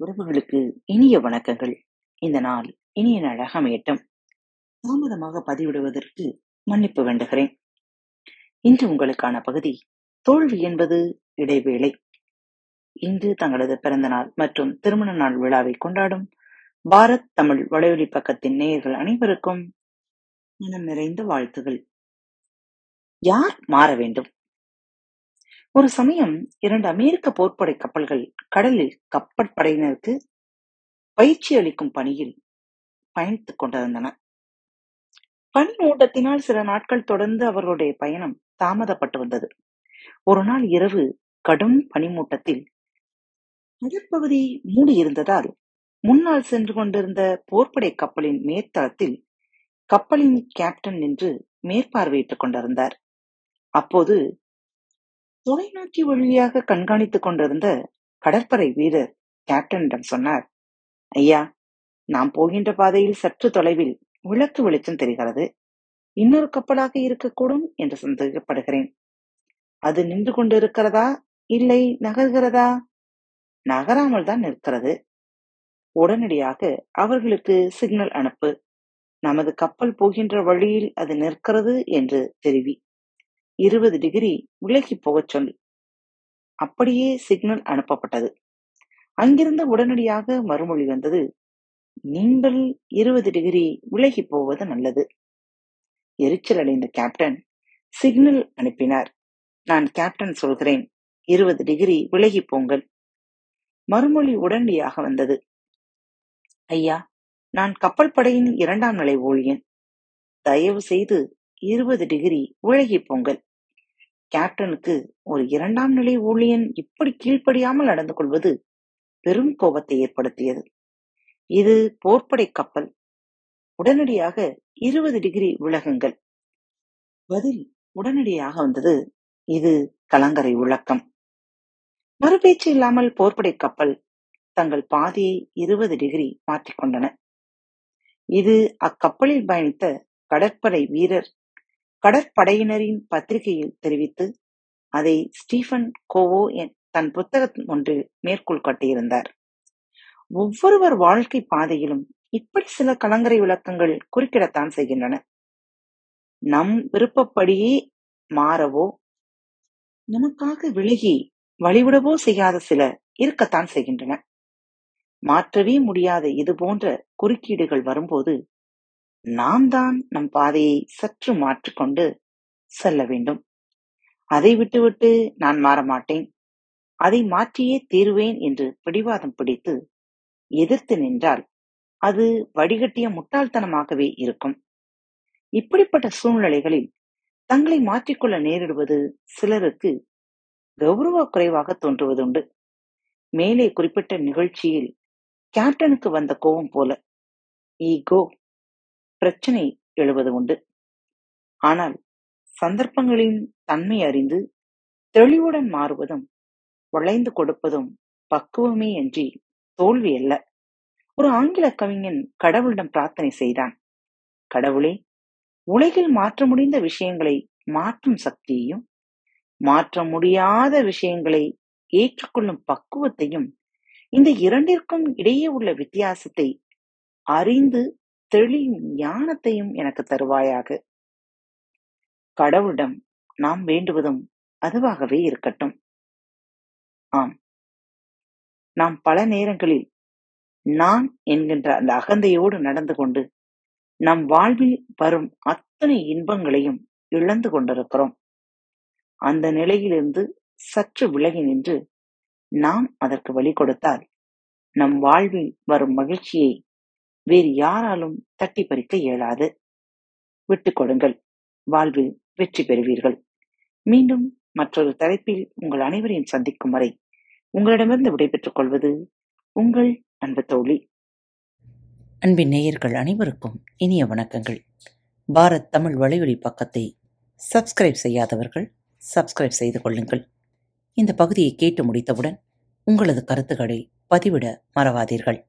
உறவுகளுக்கு இனிய வணக்கங்கள். இந்த நாள் இனிய நாளாக அமையட்டும். தாமதமாக பதிவிடுவதற்கு மன்னிப்பு வேண்டுகிறேன். இன்று உங்களுக்கான பகுதி தோல்வி என்பது இடைவேளை. இன்று தங்களது பிறந்த நாள் மற்றும் திருமண நாள் விழாவை கொண்டாடும் பாரத் தமிழ் வலையொலி பக்கத்தின் நேயர்கள் அனைவருக்கும் மனம் நிறைந்த வாழ்த்துகள். யார் மாற வேண்டும்? ஒரு சமயம் இரண்டு அமெரிக்க போர்ப்படை கப்பல்கள் கடலில் கப்பற்படையினருக்கு பயிற்சி அளிக்கும் பணியில் பயணித்துக் கொண்டிருந்தன. பனி மூட்டத்தினால் சில நாட்கள் தொடர்ந்து அவர்களுடைய பயணம் தாமதப்பட்டு வந்தது. ஒரு நாள் இரவு கடும் பனிமூட்டத்தில் கடற்பகுதி மூடியிருந்ததால் முன்னால் சென்று கொண்டிருந்த போர்ப்படை கப்பலின் மேற்தளத்தில் கப்பலின் கேப்டன் நின்று மேற்பார்வையிட்டுக் கொண்டிருந்தார். அப்போது தொலைநோக்கி வழியாக கண்காணித்துக் கொண்டிருந்த கடற்படை வீரர் கேப்டனிடம் சொன்னார் ஐயா நாம் போகின்ற பாதையில் சற்று தொலைவில் விளக்கு வெளிச்சம் தெரிகிறது. இன்னொரு கப்பலாக இருக்கக்கூடும் என்று சந்தேகப்படுகிறேன். அது நின்று கொண்டிருக்கிறதா? இல்லை நகர்கிறதா? நகராமல் தான் நிற்கிறது. உடனடியாக அவர்களுக்கு சிக்னல் அனுப்பு. நமது கப்பல் போகின்ற வழியில் அது நிற்கிறது என்று தெரிவி இருபது டிகிரி விலகி போகச் சொல் அப்படியே சிக்னல் அனுப்பப்பட்டது. அங்கிருந்து உடனடியாக மறுமொழி வந்தது நீங்கள் இருபது டிகிரி விலகி போவது நல்லது. எரிச்சல் அடைந்த கேப்டன் சிக்னல் அனுப்பினார். நான் கேப்டன் சொல்கிறேன். இருபது டிகிரி விலகி போங்கள். மறுமொழி உடனடியாக வந்தது. ஐயா நான் கப்பல் படையின் இரண்டாம் நிலை ஊழியன். தயவு செய்து இருபது டிகிரி விலகி போங்கள். கேப்டனுக்கு ஒரு இரண்டாம் நிலை ஊழியன் இப்படி கீழ்ப்படியாமல் நடந்து கொள்வது பெரும் கோபத்தை ஏற்படுத்தியது. இது போர்ப்படை கப்பல். உடனடியாக இருபது டிகிரி விலகுங்கள். பதில் உடனடியாக வந்தது. இது கலங்கரை விளக்கம். மறுபேச்சு இல்லாமல் போர்ப்படை கப்பல் தங்கள் பாதையை இருபது டிகிரி மாற்றிக்கொண்டன. இது அக்கப்பலில் பயணித்த கடற்படை வீரர் கடற்படையினரின் பத்திரிகையில் தெரிவித்து அதை ஸ்டீஃபன் கோவோ தன் புத்தகம் ஒன்றில் மேற்கோள் காட்டியிருந்தார். ஒவ்வொருவர் வாழ்க்கை பாதையிலும் இப்படி சில கலங்கரை விளக்கங்கள் குறுக்கிடத்தான் செய்கின்றன. நம் விருப்பப்படியே மாறவோ நமக்காக விலகி வழிவிடவோ செய்யாத சில இருக்கத்தான் செய்கின்றன. மாற்றவே முடியாத இது போன்ற குறுக்கீடுகள் வரும்போது நாம் தான் நம் பாதையை சற்று மாற்றிக்கொண்டு செல்ல வேண்டும். அதை விட்டுவிட்டு நான் மாற மாட்டேன் அதை மாற்றியே தீருவேன் என்று பிடிவாதம் பிடித்து எதிர்த்து நின்றால் அது வடிகட்டிய முட்டாள்தனமாகவே இருக்கும். இப்படிப்பட்ட சூழ்நிலைகளில் தங்களை மாற்றிக்கொள்ள நேரிடுவது சிலருக்கு கௌரவ குறைவாக தோன்றுவதுண்டு. மேலே குறிப்பிட்ட நிகழ்ச்சியில் கேப்டனுக்கு வந்த கோபம் போல ஈகோ பிரச்சனை எழுவது உண்டு. ஆனால் சந்தர்ப்பங்களின் தன்மை அறிந்து தெளிவுடன் மாறுவதும் வளைந்து கொடுப்பதும் பக்குவமே அன்றி தோல்வி அல்ல. ஒரு ஆங்கில கவிஞன் கடவுளிடம் பிரார்த்தனை செய்தான். கடவுளே உலகில் மாற்ற முடிந்த விஷயங்களை மாற்றும் சக்தியையும் மாற்ற முடியாத விஷயங்களை ஏற்றுக்கொள்ளும் பக்குவத்தையும் இந்த இரண்டிற்கும் இடையே உள்ள வித்தியாசத்தை அறிந்து தெளியும் ஞானத்தையும் எனக்கு தருவாயாக. கடவுளிடம் நாம் வேண்டுவதும் அதுவாகவே இருக்கட்டும். ஆம். நாம் பல நேரங்களில் நான் என்கின்ற அந்த அகந்தையோடு நடந்து கொண்டு நம் வாழ்வில் வரும் அத்தனை இன்பங்களையும் இழந்து கொண்டிருக்கிறோம். அந்த நிலையிலிருந்து சற்று விலகி நின்று நாம் அதற்கு வழி கொடுத்தால் நம் வாழ்வில் வரும் மகிழ்ச்சியை வேறு யாராலும் தட்டி பறிக்க இயலாது. விட்டுக் கொடுங்கள். வாழ்வில் வெற்றி பெறுவீர்கள். மீண்டும் மற்றொரு தலைப்பில் உங்கள் அனைவரையும் சந்திக்கும் வரை உங்களிடமிருந்து விடைபெற்றுக் கொள்வது உங்கள் அன்பு தோழி. அன்பின் நேயர்கள் அனைவருக்கும் இனிய வணக்கங்கள். பாரத் தமிழ் வலையொலி பக்கத்தை சப்ஸ்கிரைப் செய்யாதவர்கள் சப்ஸ்கிரைப் செய்து கொள்ளுங்கள். இந்த பகுதியை கேட்டு முடித்தவுடன் உங்களது கருத்துக்களை பதிவிட மறவாதீர்கள்.